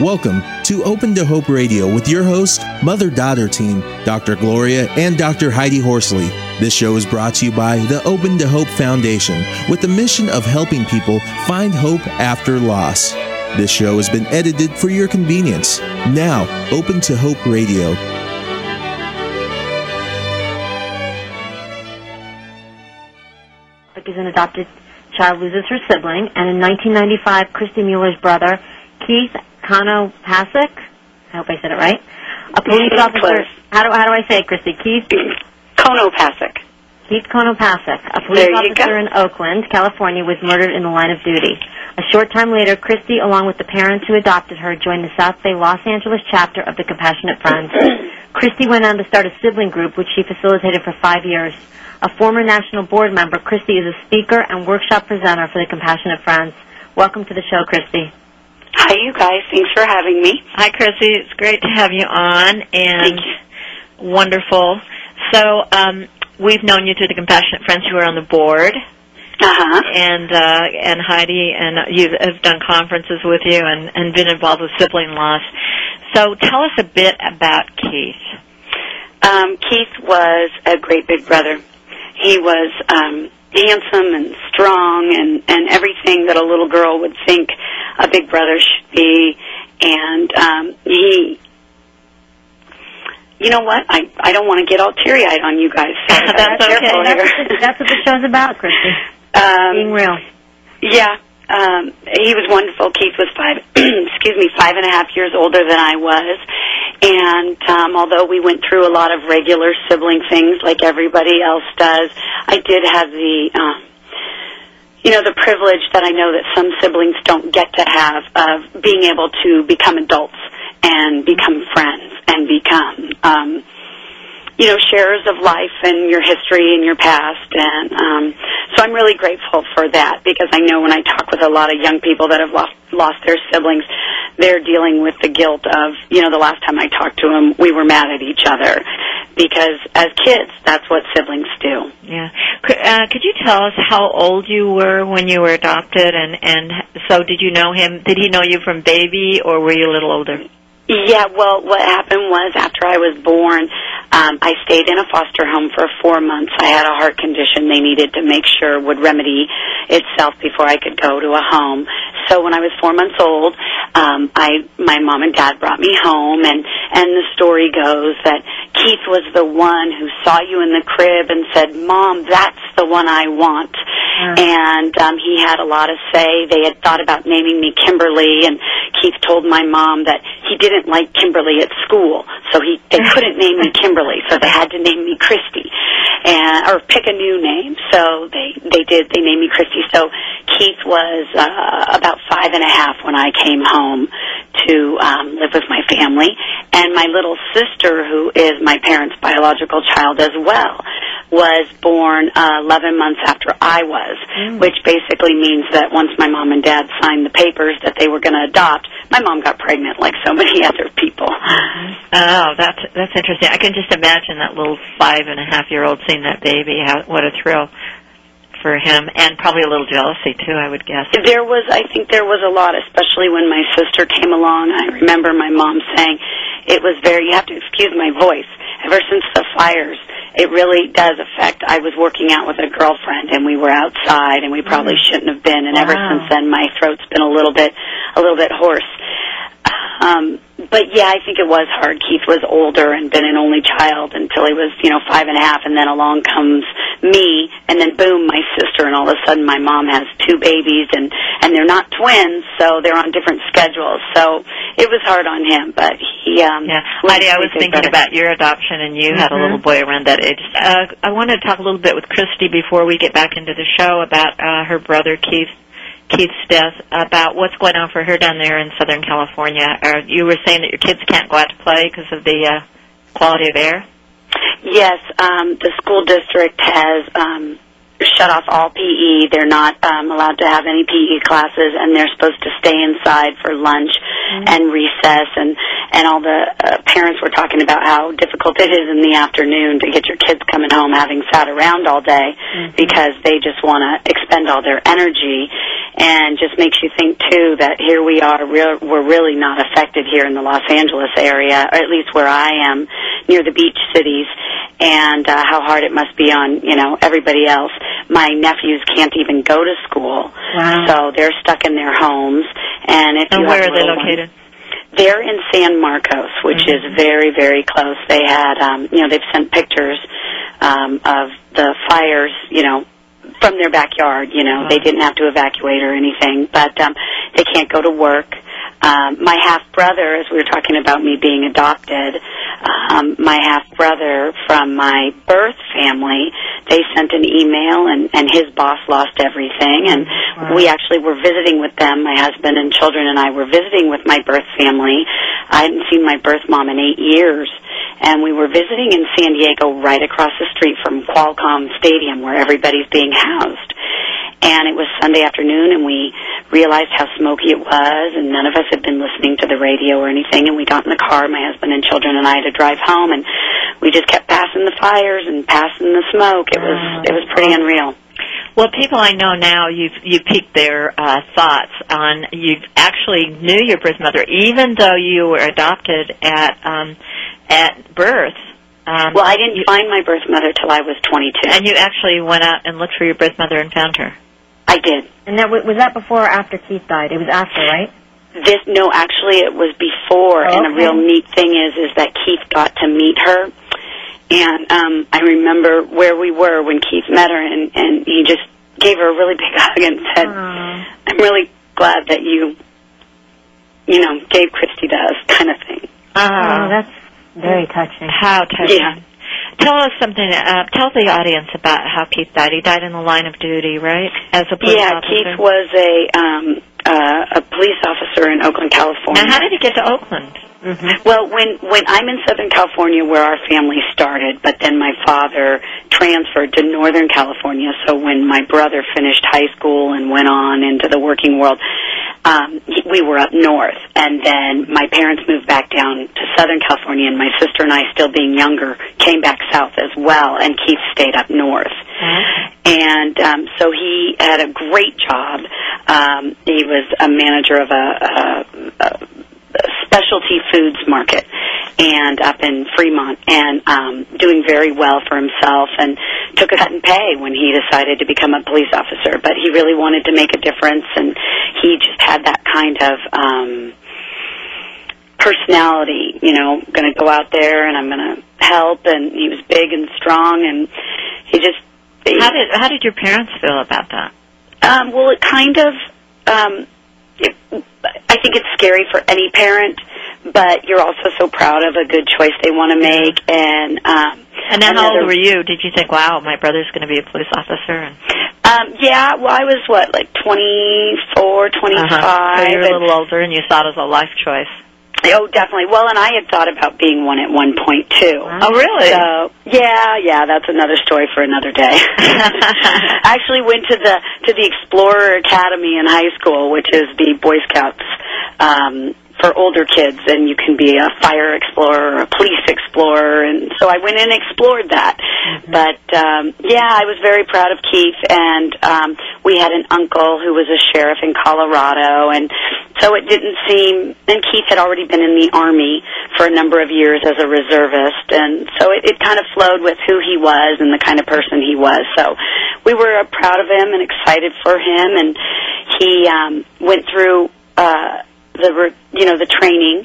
Welcome to Open to Hope Radio with your host, mother daughter team, Dr. Gloria and Dr. Heidi Horsley. This show is brought to you by the Open to Hope Foundation with the mission of helping people find hope after loss. This show has been edited for your convenience. Now, Open to Hope Radio. an adopted child loses her sibling, and in 1995, Kristy Mueller's brother, Keith Konopasek, I hope I said it right, a police officer. How do how do I say it, Kristy? Keith Konopasek. Keith Konopasek, a police officer go. in Oakland, California, was murdered in the line of duty. A short time later, Kristy, along with the parents who adopted her, joined the South Bay Los Angeles chapter of the Compassionate Friends. Kristy went on to start a sibling group, which she facilitated for five years. A former national board member, Kristy is a speaker and workshop presenter for the Compassionate Friends. Welcome to the show, Kristy. Hi, you guys. Thanks for having me. Hi, Chrissy. It's great to have you on, and Thank wonderful. So, um, we've known you through the Compassionate Friends who are on the board, Uh huh. and uh, and Heidi, and you have done conferences with you, and and been involved with sibling loss. So, tell us a bit about Keith. Um, Keith was a great big brother. He was um, handsome and strong and and everything that a little girl would think a big brother should be. And um, he. You know what? I I don't want to get all teary eyed on you guys. So That's okay. That's here. what, the, that's what the show's about, Kristy. um, Being real. Yeah, um, he was wonderful. Keith was five, excuse me, five and a half years older than I was, and um, although we went through a lot of regular sibling things like everybody else does, I did have the, um, you know, the privilege that I know that some siblings don't get to have of being able to become adults and become friends and become. Um, you know, sharers of life and your history and your past. And um, so I'm really grateful for that because I know when I talk with a lot of young people that have lost, lost their siblings, they're dealing with the guilt of, you know, the last time I talked to them, we were mad at each other. Because as kids, that's what siblings do. Yeah. Could, uh, could you tell us how old you were when you were adopted, and and so did you know him? Did he know you from baby, or were you a little older? Yeah, well, what happened was after I was born, um, I stayed in a foster home for four months. I had a heart condition they needed to make sure would remedy itself before I could go to a home. So when I was four months old, um, I my mom and dad brought me home, and and the story goes that Keith was the one who saw you in the crib and said, "Mom, that's the one I want." And um, he had a lot of say. They had thought about naming me Kimberly, and Keith told my mom that he didn't like Kimberly at school, so he they couldn't name me Kimberly, so they had to name me Kristy, and or pick a new name. So they they did. They named me Kristy. So Keith was uh, about five and a half when I came home to um, live with my family, and my little sister, who is my parents' biological child as well, was born uh, 11 months after I was, which basically means that once my mom and dad signed the papers that they were going to adopt, my mom got pregnant like so many other people. Oh, that's that's interesting. I can just imagine that little five and a half year old seeing that baby. How what a thrill for him, and probably a little jealousy too. I would guess. There was, I think there was a lot, especially when my sister came along. I remember my mom saying it was very, you have to excuse my voice. Ever since the fires, it really does affect. I was working out with a girlfriend and we were outside and we probably mm. shouldn't have been. And ever since then, my throat's been a little bit, a little bit hoarse. Um, but yeah, I think it was hard. Keith was older and been an only child until he was, you know, five and a half, and then along comes me, and then boom, my sister, and all of a sudden my mom has two babies, and and they're not twins, so they're on different schedules. So it was hard on him, but he. Um, Yeah, Heidi, I was thinking brother. about your adoption, and you had a Mhm. little boy around that age. Uh, I wanted to talk a little bit with Christy before we get back into the show about uh, her brother Keith. Keith's death about what's going on for her down there in Southern California. Uh, you were saying that your kids can't go out to play because of the uh, quality of air. Yes, um, the school district has um, shut off all PE. They're not um, allowed to have any PE classes, and they're supposed to stay inside for lunch and recess. And and all the uh, parents were talking about how difficult it is in the afternoon to get your kids coming home having sat around all day because they just want to expend all their energy. and just makes you think too that here we are real, we're really not affected here in the Los Angeles area or at least where I am near the beach cities and uh, how hard it must be on you know everybody else my nephews can't even go to school Wow. so they're stuck in their homes and if And you where are they little ones- located? they're in San Marcos, which is very, very close. They had, um, you know, they've sent pictures um, of the fires, you know, from their backyard. You know, they didn't have to evacuate or anything, but um, they can't go to work. Um, my half brother, as we were talking about me being adopted, um, my half brother from my birth family, they sent an email, and and his boss lost everything, and we actually were visiting with them. My husband and children and I were visiting with my birth family. I hadn't seen my birth mom in eight years, and we were visiting in San Diego, right across the street from Qualcomm Stadium, where everybody's being housed. And it was Sunday afternoon, and we realized how smoky it was, and none of us had been listening to the radio or anything. And we got in the car, my husband and children and I, to drive home, and we just kept passing the fires and passing the smoke. It was it was pretty unreal. Well, people I know now, you've you piqued their uh, thoughts on. You actually knew your birth mother, even though you were adopted at um, at birth. Um, Well, I didn't you- find my birth mother till I was 22. and you actually went out and looked for your birth mother and found her. I did. And that was that before or after Keith died? It was after, right? This no, actually, it was before. And a real neat thing is, is that Keith got to meet her, and um, I remember where we were when Keith met her, and and he just gave her a really big hug and said, Aw. "I'm really glad that you, you know, gave Kristy to us," kind of thing. Oh, that's very touching. How touching. Yeah. Tell us something. Uh, tell the audience about how Keith died. He died in the line of duty, right? As a police Yeah, officer. Keith was a um, uh, a police officer in Oakland, California. Now, how did he get to Oakland? Well, when when I'm in Southern California, where our family started, but then my father transferred to Northern California. So when my brother finished high school and went on into the working world, um, we were up north, and then my parents moved back down to Southern California, and my sister and I, still being younger, came back south as well, and Keith stayed up north and um, so he had a great job. Um, he was a manager of a, a, a specialty foods market and up in Fremont and um, doing very well for himself and took a cut in pay when he decided to become a police officer but he really wanted to make a difference and he just had that kind of um personality you know going to go out there and I'm going to help and he was big and strong and he just he, How did how did your parents feel about that? um, well, it kind of. Um, it, I think it's scary for any parent, but you're also so proud of a good choice they want to make. And um, And then how old were you? Did you think, wow, my brother's going to be a police officer? And, Um, yeah, well, I was what, like twenty four, twenty five. uh-huh. So you're a little older, and you saw it as a life choice. Oh, definitely. Well, and I had thought about being one at one point too. Oh, really? So yeah, yeah, that's another story for another day. I actually went to the to the Explorer Academy in high school, which is the Boy Scouts um, for older kids, and you can be a fire explorer or a police explorer. And so I went and explored that. But um, yeah, I was very proud of Keith, and um, we had an uncle who was a sheriff in Colorado, and so it didn't seem. And Keith had already been in the army for a number of years as a reservist, and so it, it kind of flowed with who he was and the kind of person he was. So we were uh, proud of him and excited for him, and he um, went through. Uh, the you know the training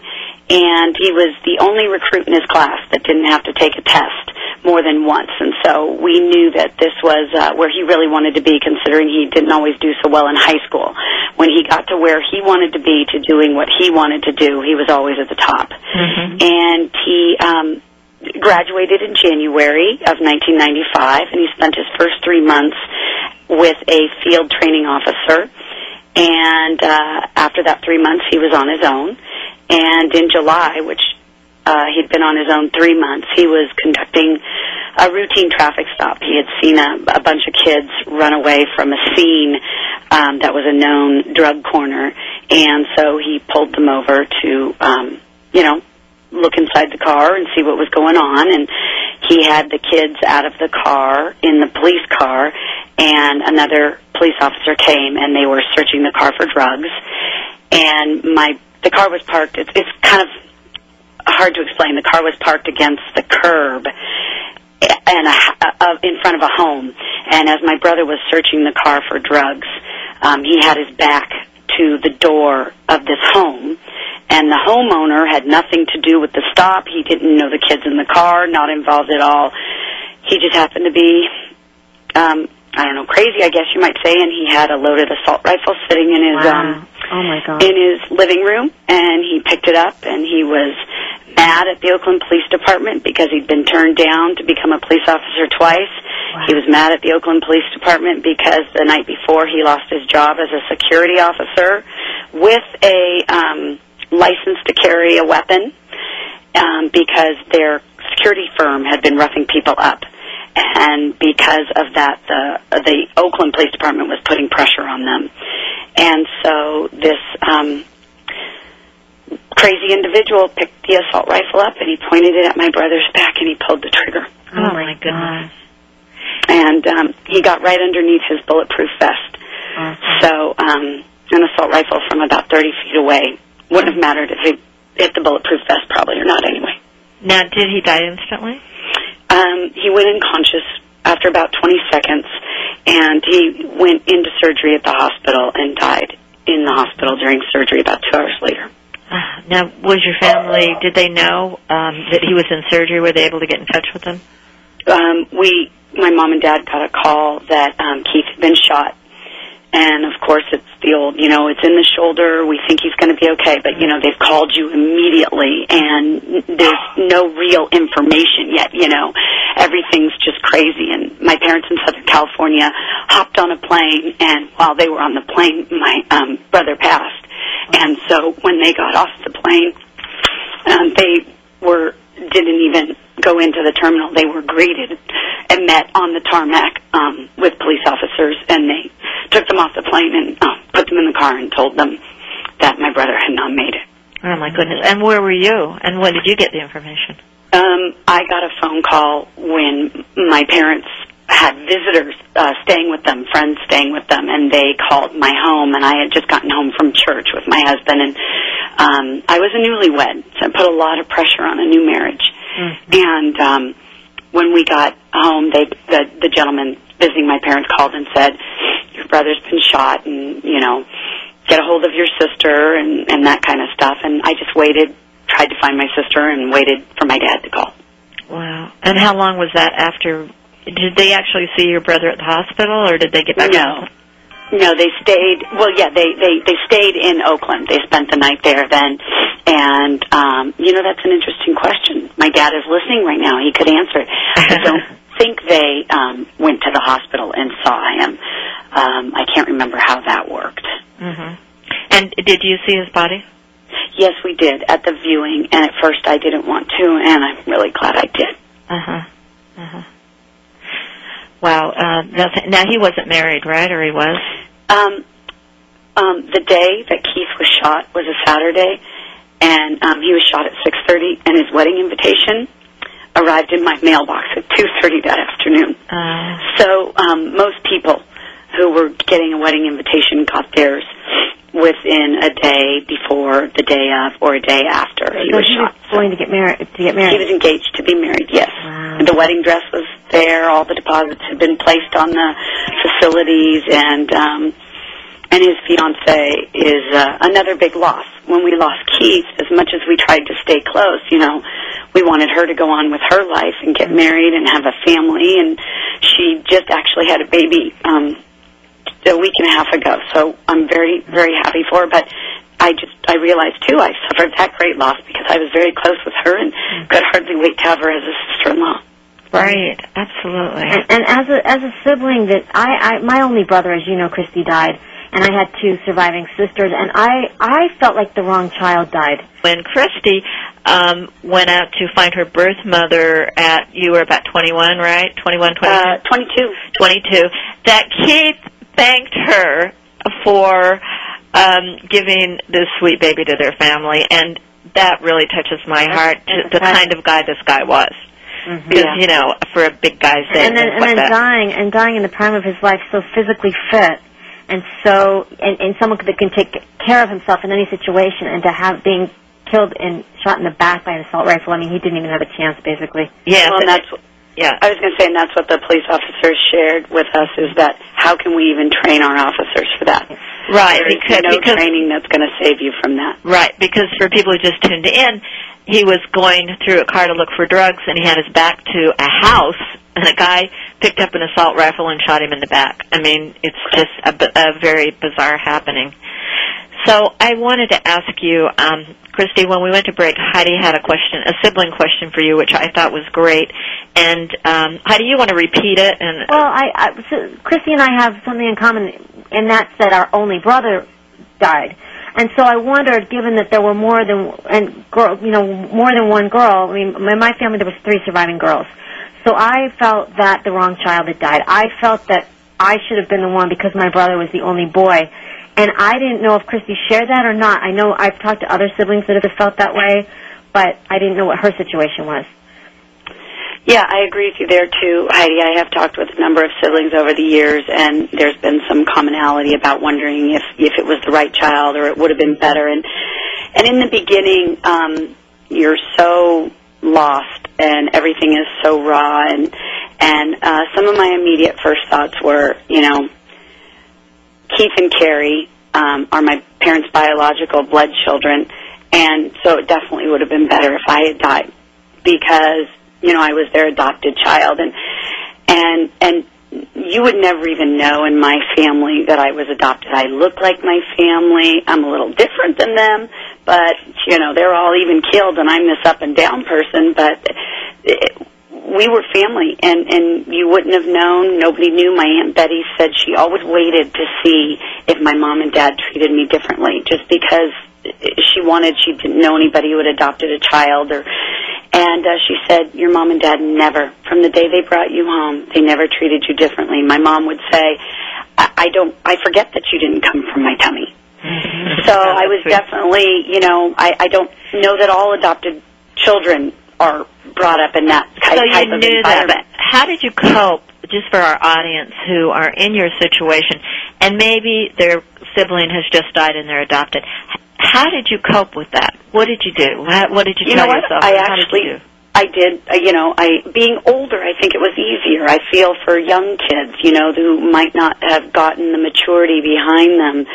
and he was the only recruit in his class that didn't have to take a test more than once. And so we knew that this was uh, where he really wanted to be considering he didn't always do so well in high school. When he got to where he wanted to be to doing what he wanted to do he was always at the top. And he um graduated in January of 1995 and he spent his first 3 months with a field training officer and uh, after that three months, he was on his own. And in July, which uh, he'd been on his own three months, he was conducting a routine traffic stop. He had seen a, a bunch of kids run away from a scene um, that was a known drug corner, and so he pulled them over to, um, you know, look inside the car and see what was going on. And he had the kids out of the car in the police car, and another police officer came and they were searching the car for drugs. And my the car was parked. It's, it's kind of hard to explain. The car was parked against the curb and a, uh, in front of a home. And as my brother was searching the car for drugs, um, he had his back to the door of this home. And the homeowner had nothing to do with the stop. He didn't know the kids in the car, not involved at all. He just happened to be, um, I don't know, crazy, I guess you might say. And he had a loaded assault rifle sitting in his Wow. um, oh my God. in his living room, and he picked it up, and he was mad at the Oakland Police Department because he'd been turned down to become a police officer twice. He was mad at the Oakland Police Department because the night before he lost his job as a security officer with a um, license to carry a weapon um, because their security firm had been roughing people up. And because of that, the the Oakland Police Department was putting pressure on them, and so this um, crazy individual picked the assault rifle up and he pointed it at my brother's back and he pulled the trigger. Oh, my goodness. And um, he got right underneath his bulletproof vest. So um, an assault rifle from about 30 feet away wouldn't have mattered if he hit the bulletproof vest probably or not anyway. Now, did he die instantly? Um, he went unconscious after about 20 seconds and he went into surgery at the hospital and died in the hospital during surgery about two hours later. Uh, now, was your family, did they know um, that he was in surgery? Were they able to get in touch with him? um, we, my mom and dad got a call that um, Keith had been shot. And of course, it's old, you know, it's in the shoulder. We think he's going to be okay, but you know, they've called you immediately, and there's no real information yet. You know, everything's just crazy. And my parents in Southern California hopped on a plane, and while they were on the plane, my um, brother passed. And so when they got off the plane, um, they were didn't even go into the terminal. They were greeted and met on the tarmac um, with police officers, and they took them off the plane and uh, put them in the car and told them that my brother had not made it. Oh, my goodness. And where were you? And when did you get the information? Um, I got a phone call when my parents had visitors uh, staying with them, friends staying with them, and they called my home. And I had just gotten home from church with my husband, and um, I was a newlywed, so it put a lot of pressure on a new marriage. And um, when we got home, they the the gentleman visiting my parents called and said, "Your brother's been shot, and you know, get a hold of your sister and and that kind of stuff." And I just waited, tried to find my sister, and waited for my dad to call. Wow. And how long was that after? Did they actually see your brother at the hospital, or did they get back? No. No, they stayed. Well, yeah, they they they stayed in Oakland. They spent the night there then, and um, you know that's an interesting question. My dad is listening right now. He could answer it. I don't think they um, went to the hospital and saw him. Um, I can't remember how that worked. hmm And did you see his body? Yes, we did at the viewing, and at first I didn't want to, and I'm really glad I did. Uh huh. Uh huh. Wow. Uh, that's, now he wasn't married, right? Or he was? Um, um, the day that Keith was shot was a Saturday, and um, he was shot at 6:30, and his wedding invitation arrived in my mailbox at 2:30 that afternoon. Uh, So um, most people who were getting a wedding invitation got theirs within a day before, the day of, or a day after he so was he was shot. going to get married. To get married. He was engaged to be married, yes. Wow. The wedding dress was there. All the deposits had been placed on the facilities, and um, and his fiance is uh, another big loss. When we lost Keith, as much as we tried to stay close, you know, we wanted her to go on with her life and get married and have a family, and she just actually had a baby um, a week and a half ago. So I'm very very happy for her, but. I just I realized too I suffered that great loss because I was very close with her and could hardly wait to have her as a sister-in-law. right. Absolutely. And, and as a as a sibling, that I, I my only brother, as you know, Kristy died, and I had two surviving sisters, and I I felt like the wrong child died. when Kristy um, went out to find her birth mother at you were about 21, right? 21, 22, Uh, 22. 22. That Keith thanked her for um, giving this sweet baby to their family, and that really touches my heart. that's The right. kind of guy this guy was. Mhm. Because Yeah. you know, for a big guy's sake, and then and what then that- dying and dying in the prime of his life, so physically fit, and so and, and someone that can take care of himself in any situation, and to have being killed and shot in the back by an assault rifle. I mean, he didn't even have a chance, basically. yeah, well, and that's yeah. I was going to say, and that's what the police officers shared with us is that how can we even train our officers for that? Right, There's because, no because training that's going to save you from that. Right, because for people who just tuned in, he was going through a car to look for drugs, and he had his back to a house, and a guy picked up an assault rifle and shot him in the back. I mean, it's just a, b- a very bizarre happening. So I wanted to ask you, um, Kristy, when we went to break, Heidi had a question, a sibling question for you, which I thought was great. And um, Heidi, you want to repeat it? And Well, I, I so Kristy and I have something in common, and that's that our only brother died. And so I wondered, given that there were more than and girl, you know, more than one girl. I mean, in my family there was three surviving girls. So I felt that the wrong child had died. I felt that I should have been the one because my brother was the only boy. And I didn't know if Kristy shared that or not. I know I've talked to other siblings that have felt that way, but I didn't know what her situation was. Yeah, I agree with you there too, Heidi. I have talked with a number of siblings over the years, and there's been some commonality about wondering if if it was the right child or it would have been better. And and in the beginning, um, you're so lost, and everything is so raw. And and uh, some of my immediate first thoughts were, you know, Keith and Carrie um, are my parents' biological blood children, and so it definitely would have been better if I had died because you know I was their adopted child, and and and you would never even know in my family that I was adopted. I look like my family. I'm a little different than them, but you know they're all even killed, and I'm this up and down person. But it, we were family, and and you wouldn't have known. Nobody knew. My aunt Betty said she always waited to see if my mom and dad treated me differently, just because she wanted. She didn't know anybody who had adopted a child, or and uh, she said, "Your mom and dad never, from the day they brought you home, they never treated you differently." My mom would say, "I, I don't. I forget that you didn't come from my tummy." So I was definitely, you know, I, I don't know that all adopted children are brought up in that type, so you type of knew environment. that. How did you cope, just for our audience who are in your situation, and maybe their sibling has just died and they're adopted? How did you cope with that? What did you do? What did you, You tell yourself? I how actually, did you do? I did. Uh, you know, I being older, I think it was easier. I feel for young kids, you know, who might not have gotten the maturity behind them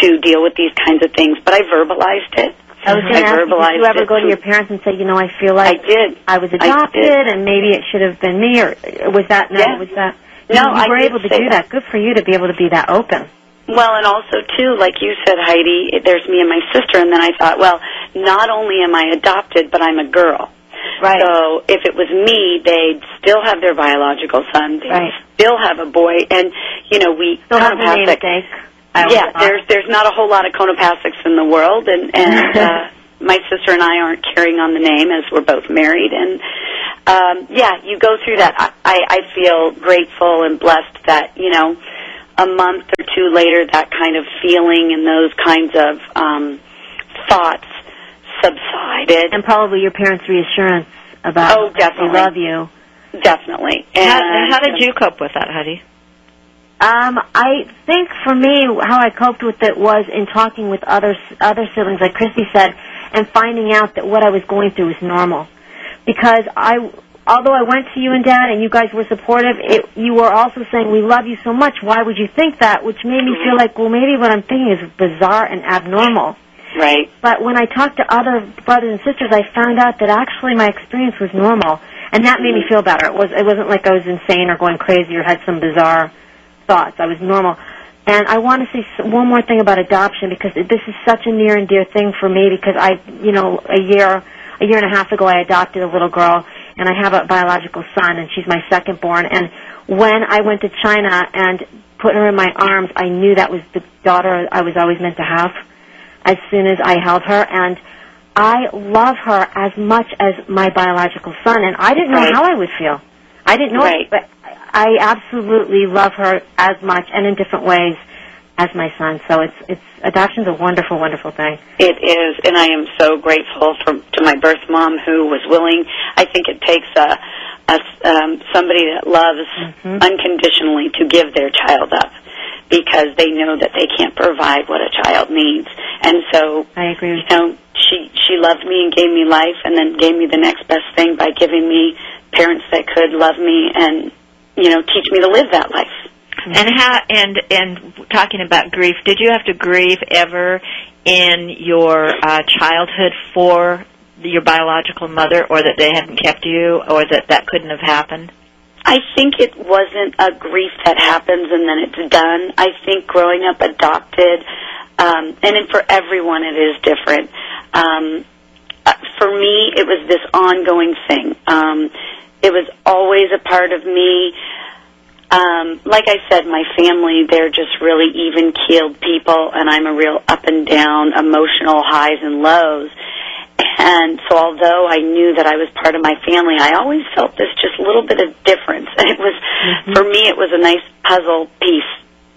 to deal with these kinds of things. But I verbalized it. I was going to ask you, did you ever go to to- your parents and say, you know, I feel like I did. I was I adopted did. and maybe it should have been me, or uh, was that no? Yeah. Was that No, you, you I were able to do that. that. Good for you to be able to be that open. Well, and also too, like you said, Heidi, there's me and my sister, and then I thought, well, not only am I adopted, but I'm a girl. Right. So if it was me, they'd still have their biological son. They'd Right. still have a boy, and you know we Still have namesake. I yeah, would- there's there's not a whole lot of Konopaseks in the world, and and uh, my sister and I aren't carrying on the name as we're both married, and um, yeah, you go through that. I, I I feel grateful and blessed that you know a month or two later, that kind of feeling and those kinds of um, thoughts subsided. and probably your parents' reassurance about Oh, that they love you. Definitely. How, And, how did you cope with that, Heidi? Um, I think for me, how I coped with it was in talking with other other siblings, like Kristy said, and finding out that what I was going through was normal. Because I, although I went to you and Dad, and you guys were supportive, it, you were also saying we love you so much. Why would you think that? Which made me feel like, well, maybe what I'm thinking is bizarre and abnormal. Right. But when I talked to other brothers and sisters, I found out that actually my experience was normal, and that made me feel better. It was it wasn't like I was insane or going crazy or had some bizarre thoughts. I was normal. And I want to say one more thing about adoption because this is such a near and dear thing for me because I, you know, a year a year and a half ago I adopted a little girl and I have a biological son and she's my second born and when I went to China and put her in my arms, I knew that was the daughter I was always meant to have as soon as I held her and I love her as much as my biological son and I didn't know Right. how I would feel. I didn't know Right. it, but I absolutely love her as much and in different ways as my son. So it's it's adoption's a wonderful, wonderful thing. It is, and I am so grateful for to my birth mom who was willing. I think it takes a, a um, somebody that loves Mhm. unconditionally to give their child up because they know that they can't provide what a child needs, and so I agree with you. know she she loved me and gave me life, and then gave me the next best thing by giving me parents that could love me and you know teach me to live that life. And how and and talking about grief, did you have to grieve ever in your uh, childhood for your biological mother, or that they hadn't kept you, or that that couldn't have happened? I think it wasn't a grief that happens and then it's done. I think growing up adopted, um, and then for everyone it is different. Um, uh, for me, it was this ongoing thing. Um, it was always a part of me. Um, like I said, my family, they're just really even keeled people, and I'm a real up and down, emotional highs and lows. And so although I knew that I was part of my family, I always felt this just little bit of difference. And it was, for me, it was a nice puzzle piece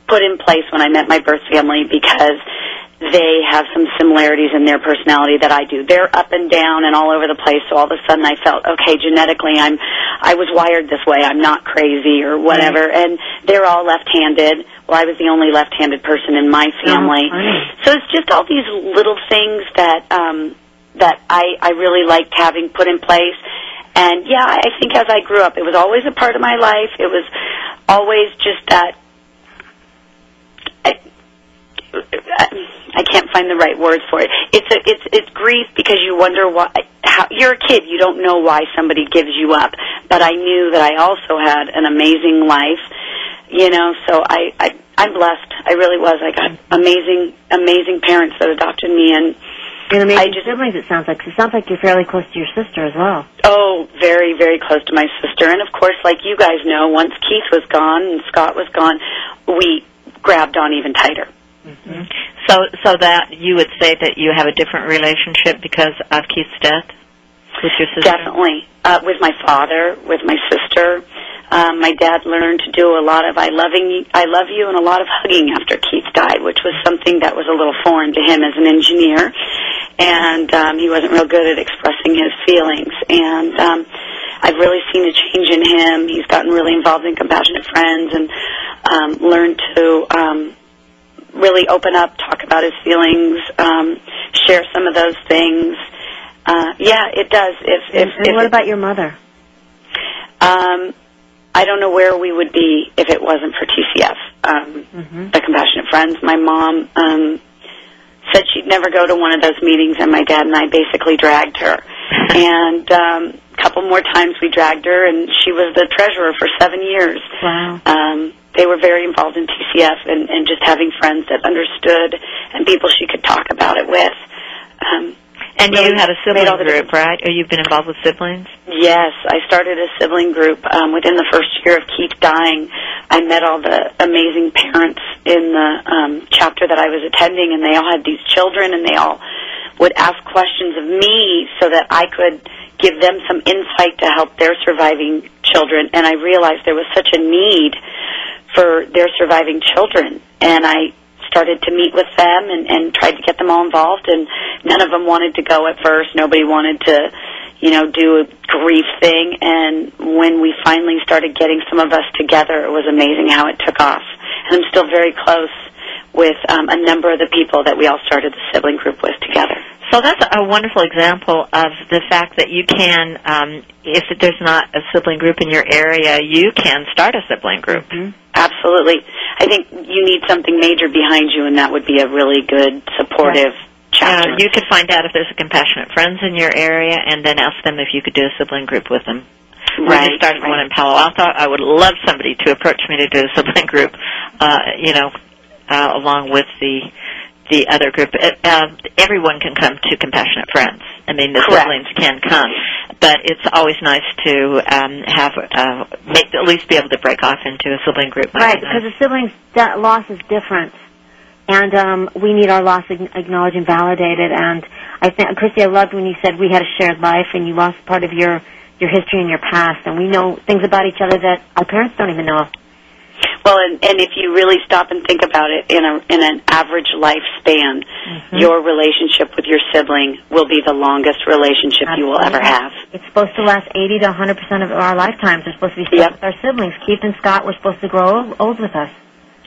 put in place when I met my birth family because they have some similarities in their personality that I do. They're up and down and all over the place, so all of a sudden I felt, okay, genetically I'm, I was wired this way, I'm not crazy or whatever, and they're all left-handed. Well, I was the only left-handed person in my family. funny. So it's just all these little things that, um, that I, I really liked having put in place. And yeah, I think as I grew up, it was always a part of my life. It was always just that. I, I can't find the right words for it. It's a, it's it's grief because you wonder why. How, you're a kid, you don't know why somebody gives you up. But I knew that I also had an amazing life. You know, so I, I I'm blessed. I really was. I got amazing amazing parents that adopted me and And amazing I just- siblings. It sounds like. It sounds like you're fairly close to your sister as well. Oh, very, very close to my sister. And of course, like you guys know, once Keith was gone and Scott was gone, we grabbed on even tighter. So, so that you would say that you have a different relationship because of Keith's death with your sister. Definitely. Uh, with my father, with my sister. Um, my dad learned to do a lot of I loving I love you and a lot of hugging after Keith died, which was something that was a little foreign to him as an engineer. And um, he wasn't real good at expressing his feelings. And um, I've really seen a change in him. He's gotten really involved in Compassionate Friends and um, learned to um, really open up, talk about his feelings, um, share some of those things. Uh, yeah, it does. If if, and if what it- about your mother? um, I don't know where we would be if it wasn't for TCF, um, Mhm. the Compassionate Friends. My mom um, said she'd never go to one of those meetings, and my dad and I basically dragged her. and um, a couple more times we dragged her, and she was the treasurer for seven years. Wow. Um, they were very involved in TCF and, and just having friends that understood and people she could talk about it with. Um, And you Really have a sibling group, right? Or you've been involved with siblings? Yes, I started a sibling group um, within the first year of Keith dying. I met all the amazing parents in the um, chapter that I was attending, and they all had these children, and they all would ask questions of me so that I could give them some insight to help their surviving children. And I realized there was such a need for their surviving children, and I started to meet with them and, and tried to get them all involved and none of them wanted to go at first. Nobody wanted to you know do a grief thing. And when we finally started getting some of us together it was amazing how it took off. And i'm still very close with um, a number of the people that we all started the sibling group with together. So that's a wonderful example of the fact that you can, um, if there's not a sibling group in your area, you can start a sibling group. absolutely. I think you need something major behind you and that would be a really good supportive Uh, you could find out if there's a compassionate friends in your area, and then ask them if you could do a sibling group with them. Right just started one in Palo Alto. I would love somebody to approach me to do a sibling group, uh, you know, uh, along with the the other group. Uh, uh, everyone can come to Compassionate Friends. I mean, the Correct. siblings can come, but it's always nice to um, have uh, make at least be able to break off into a sibling group. Right, because the siblings' loss is different, and um, we need our loss acknowledged and validated. And I think, Kristy, I loved when you said we had a shared life, and you lost part of your your history and your past, and we know things about each other that our parents don't even know. Well, and, and if you really stop and think about it, in a in an average lifespan, Mm-hmm. your relationship with your sibling will be the longest relationship you will ever have. It's supposed to last 80 to 100 percent of our lifetimes. We're supposed to be Yep. with our siblings. Keith and Scott were supposed to grow old, old with us.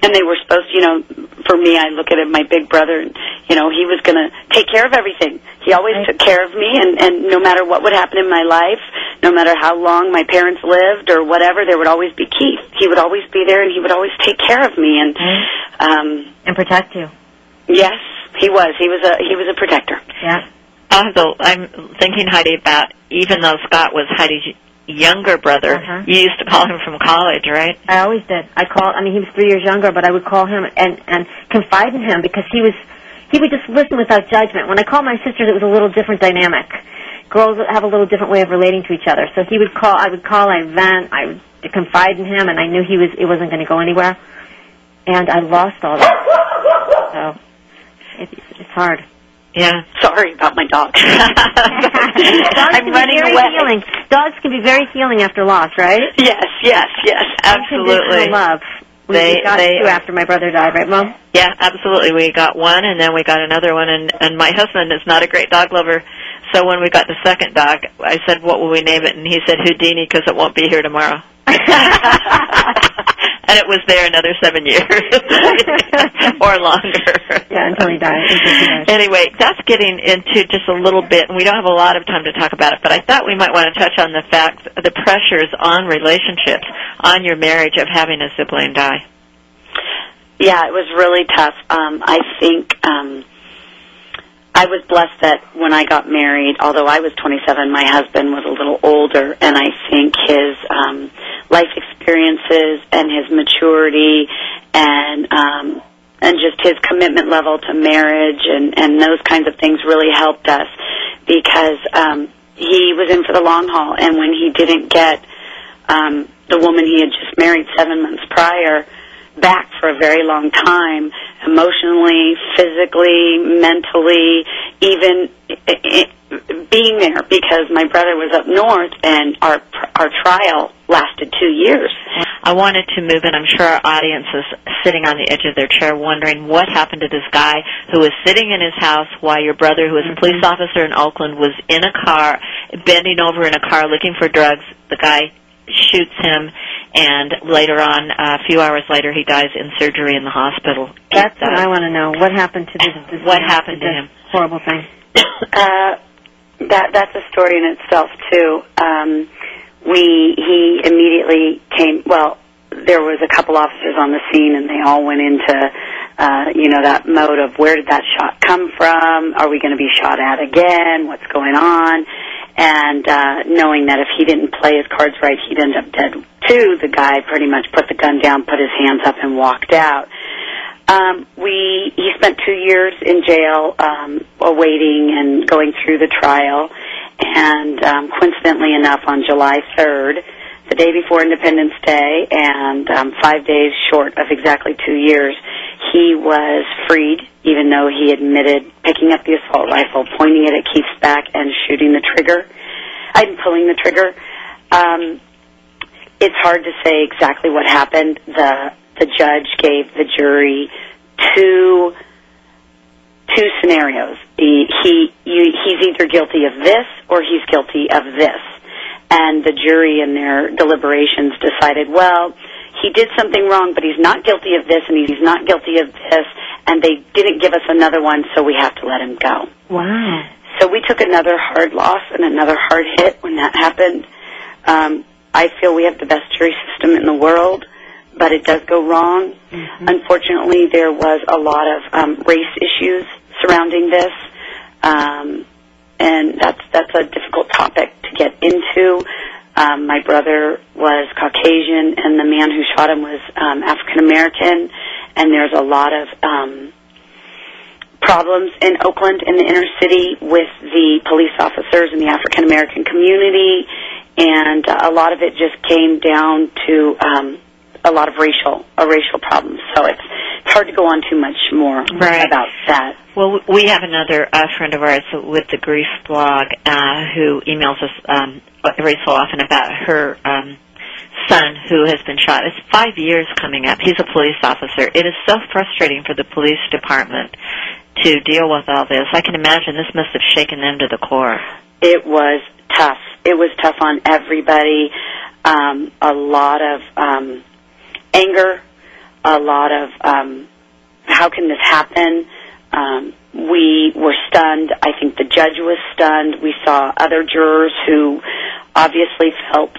And they were supposed, you know, for me, I look at it, my big brother, and, you know, he was going to take care of everything. He always Right. took care of me, and, and no matter what would happen in my life, no matter how long my parents lived or whatever, there would always be Keith. He would always be there, and he would always take care of me. And, um, And protect you. yes, he was. He was a, he was a protector. Yeah. Also, I'm thinking, Heidi, about even though Scott was Heidi's younger brother, Uh-huh. you used to call him from college, right? I always did. I call. I mean, he was three years younger, but I would call him and and confide in him because he was he would just listen without judgment. When I called my sisters, it was a little different dynamic. Girls have a little different way of relating to each other. So he would call. I would call. I vent. I would confide in him, and I knew he was it wasn't going to go anywhere. And I lost all that. So it, it's hard. Yeah. Sorry about my dog. Dogs I'm can running be very away. healing. Dogs can be very healing after loss, right? Yes, yes, yes. Absolutely. Love. We They- got they- two after my brother died, right, Mom? Yeah, absolutely. We got one, and then we got another one, and and my husband is not a great dog lover. So when we got the second dog, I said, "What will we name it?" And he said, "Houdini," because it won't be here tomorrow. and it was there another seven years or longer. Yeah, until he died. Until he died. Anyway, that's getting into just a little bit, and we don't have a lot of time to talk about it, but I thought we might want to touch on the fact, the pressures on relationships, on your marriage of having a sibling die. Yeah, it was really tough. Um, I think um, I was blessed that when I got married, although I was 27, my husband was a little older, and I think his um, life experiences and his maturity and um, and just his commitment level to marriage and and those kinds of things really helped us because um, he was in for the long haul, and when he didn't get um, the woman he had just married seven months prior back for a very long time, emotionally, physically, mentally, even being there because my brother was up north and our our trial lasted two years. I wanted to move, and I'm sure our audience is sitting on the edge of their chair wondering what happened to this guy who was sitting in his house while your brother, who was a mm-hmm. police officer in Oakland, was in a car, bending over in a car looking for drugs. The guy shoots him, and later on, a few hours later, he dies in surgery in the hospital. That's Uh, what I want to know. What happened to this? this What man, happened to this him? Horrible thing. Uh, that that's a story in itself too. Um, we he immediately came. Well, there was a couple officers on the scene, and they all went into uh, you know that mode of where did that shot come from? Are we going to be shot at again? What's going on? And uh, knowing that if he didn't play his cards right, he'd end up dead too. The guy pretty much put the gun down, put his hands up, and walked out. Um, we he spent two years in jail, um, awaiting and going through the trial. And um, coincidentally enough, on July 3rd, the day before Independence Day, and um, five days short of exactly two years, he was freed. Even though he admitted picking up the assault rifle, pointing it at Keith's back, and shooting the trigger, I'm pulling the trigger. Um, it's hard to say exactly what happened. The the judge gave the jury two two scenarios. He, he he's either guilty of this or he's guilty of this. And the jury in their deliberations decided, well, he did something wrong, but he's not guilty of this and he's not guilty of this, and they didn't give us another one, so we have to let him go. Wow. So we took another hard loss and another hard hit when that happened. Um, I feel we have the best jury system in the world, but it does go wrong. Unfortunately, there was a lot of um, race issues surrounding this, um, and that's that's a difficult topic to get into. Um, my brother was Caucasian, and the man who shot him was um, African American, and there's a lot of um, problems in Oakland in the inner city with the police officers and the African American community, and uh, a lot of it just came down to um, a lot of racial a racial problems. So it's it's hard to go on too much more Right. about that. Well, we have another uh, friend of ours with the Grief blog uh, who emails us um, every so often about her um, son who has been shot. It's five years coming up. He's a police officer. It is so frustrating for the police department to deal with all this. I can imagine this must have shaken them to the core. It was tough. It was tough on everybody. Um, a lot of um, anger, a lot of um, how can this happen? Um, we were stunned. I think the judge was stunned. We saw other jurors who obviously felt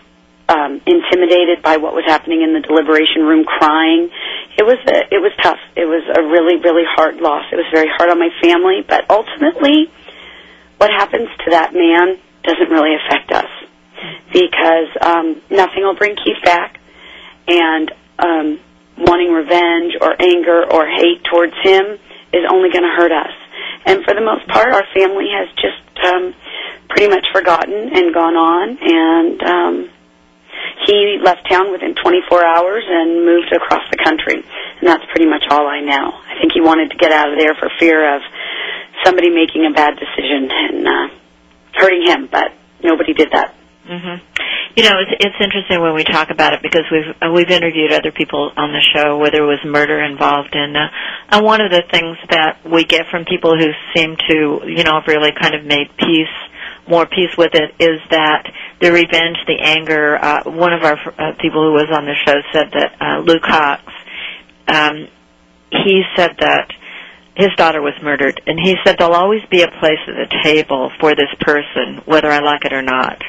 um, intimidated by what was happening in the deliberation room, crying. It was a, it was tough. It was a really really hard loss. It was very hard on my family, but ultimately, what happens to that man doesn't really affect us because um, nothing will bring Keith back, and um, wanting revenge or anger or hate towards him is only going to hurt us. And for the most part, our family has just um, pretty much forgotten and gone on. And um, he left town within 24 hours and moved across the country. And that's pretty much all I know. I think he wanted to get out of there for fear of somebody making a bad decision and uh, hurting him, but nobody did that. Hmm You know, it's, it's interesting when we talk about it because we've uh, we've interviewed other people on the show where there was murder involved, and uh, and one of the things that we get from people who seem to you know have really kind of made peace more peace with it is that the revenge, the anger. Uh, one of our uh, people who was on the show said that uh, Luke Cox, um, he said that his daughter was murdered, and he said there'll always be a place at the table for this person, whether I like it or not.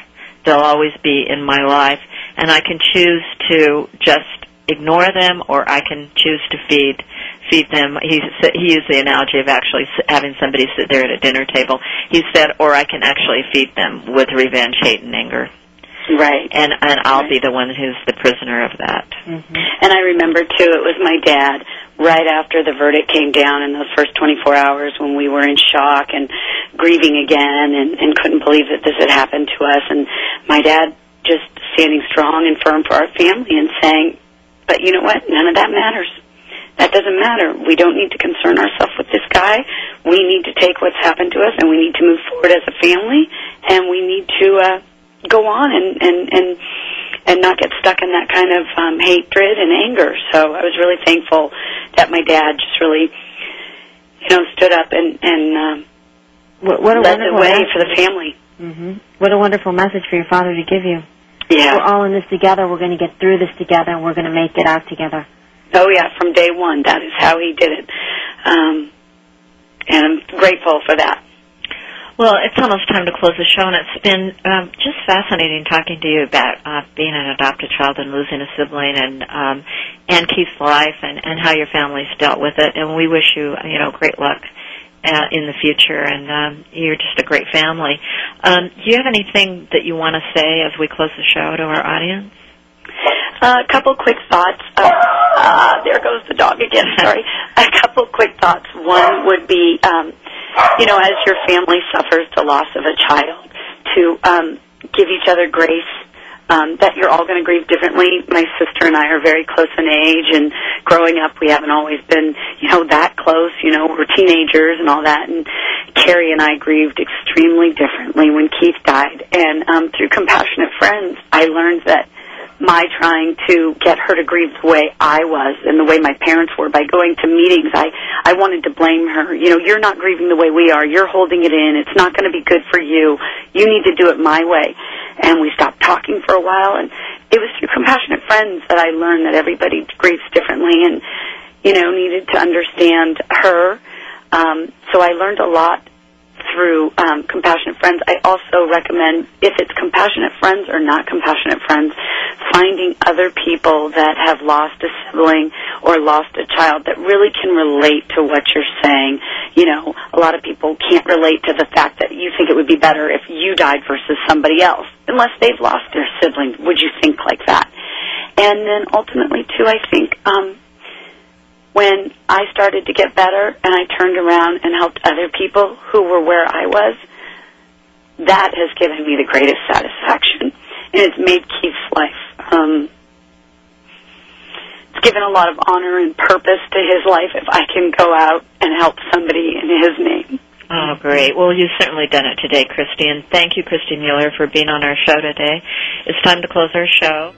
They'll always be in my life, and I can choose to just ignore them, or I can choose to feed feed them. He he used the analogy of actually having somebody sit there at a dinner table. He said, or I can actually feed them with revenge, hate, and anger, Right. and and I'll Right. be the one who's the prisoner of that. Mm-hmm. And I remember too, it was my dad right after the verdict came down in those first 24 hours when we were in shock and grieving again and, and couldn't believe that this had happened to us. And my dad just standing strong and firm for our family and saying, but you know what? None of that matters. That doesn't matter. We don't need to concern ourselves with this guy. We need to take what's happened to us and we need to move forward as a family and we need to uh, go on and, and, and and not get stuck in that kind of um, hatred and anger. So I was really thankful that my dad just really, you know, stood up and and um, What, what a led the wonderful way message. for the family. hmm What a wonderful message for your father to give you. Yeah. We're all in this together. We're going to get through this together, and we're going to make it out together. Oh yeah, from day one, that is how he did it, um, and I'm grateful for that. Well, it's almost time to close the show, and it's been um, just fascinating talking to you about uh, being an adopted child and losing a sibling, and um, and Keith's life, and and how your family's dealt with it. And we wish you, you know, great luck uh, in the future. And um, you're just a great family. Um, do you have anything that you want to say as we close the show to our audience? Uh, a couple quick thoughts. Uh, uh, there goes the dog again. Sorry. a couple quick thoughts. One would be, um, you know, as your family suffers the loss of a child, to um, give each other grace. Um, that you're all going to grieve differently. My sister and I are very close in age, and growing up, we haven't always been, you know, that close. You know, we're teenagers and all that. And Carrie and I grieved extremely differently when Keith died. And um, through Compassionate Friends, I learned that my trying to get her to grieve the way I was and the way my parents were by going to meetings. I I wanted to blame her. You know, you're not grieving the way we are. You're holding it in. It's not going to be good for you. You need to do it my way. And we stopped talking for a while and it was through compassionate friends that I learned that everybody grieves differently and you know, needed to understand her. Um so I learned a lot through um, Compassionate Friends. I also recommend, if it's Compassionate Friends or not Compassionate Friends, finding other people that have lost a sibling or lost a child that really can relate to what you're saying. You know, a lot of people can't relate to the fact that you think it would be better if you died versus somebody else, unless they've lost their sibling. Would you think like that? And then ultimately, too, I think um, when I started to get better and I turned around and helped other people who were where I was, that has given me the greatest satisfaction. And it's made Keith's life. Um, it's given a lot of honor and purpose to his life if I can go out and help somebody in his name. Oh, great. Well, you've certainly done it today, Kristy, and thank you, Kristy Mueller, for being on our show today. It's time to close our show.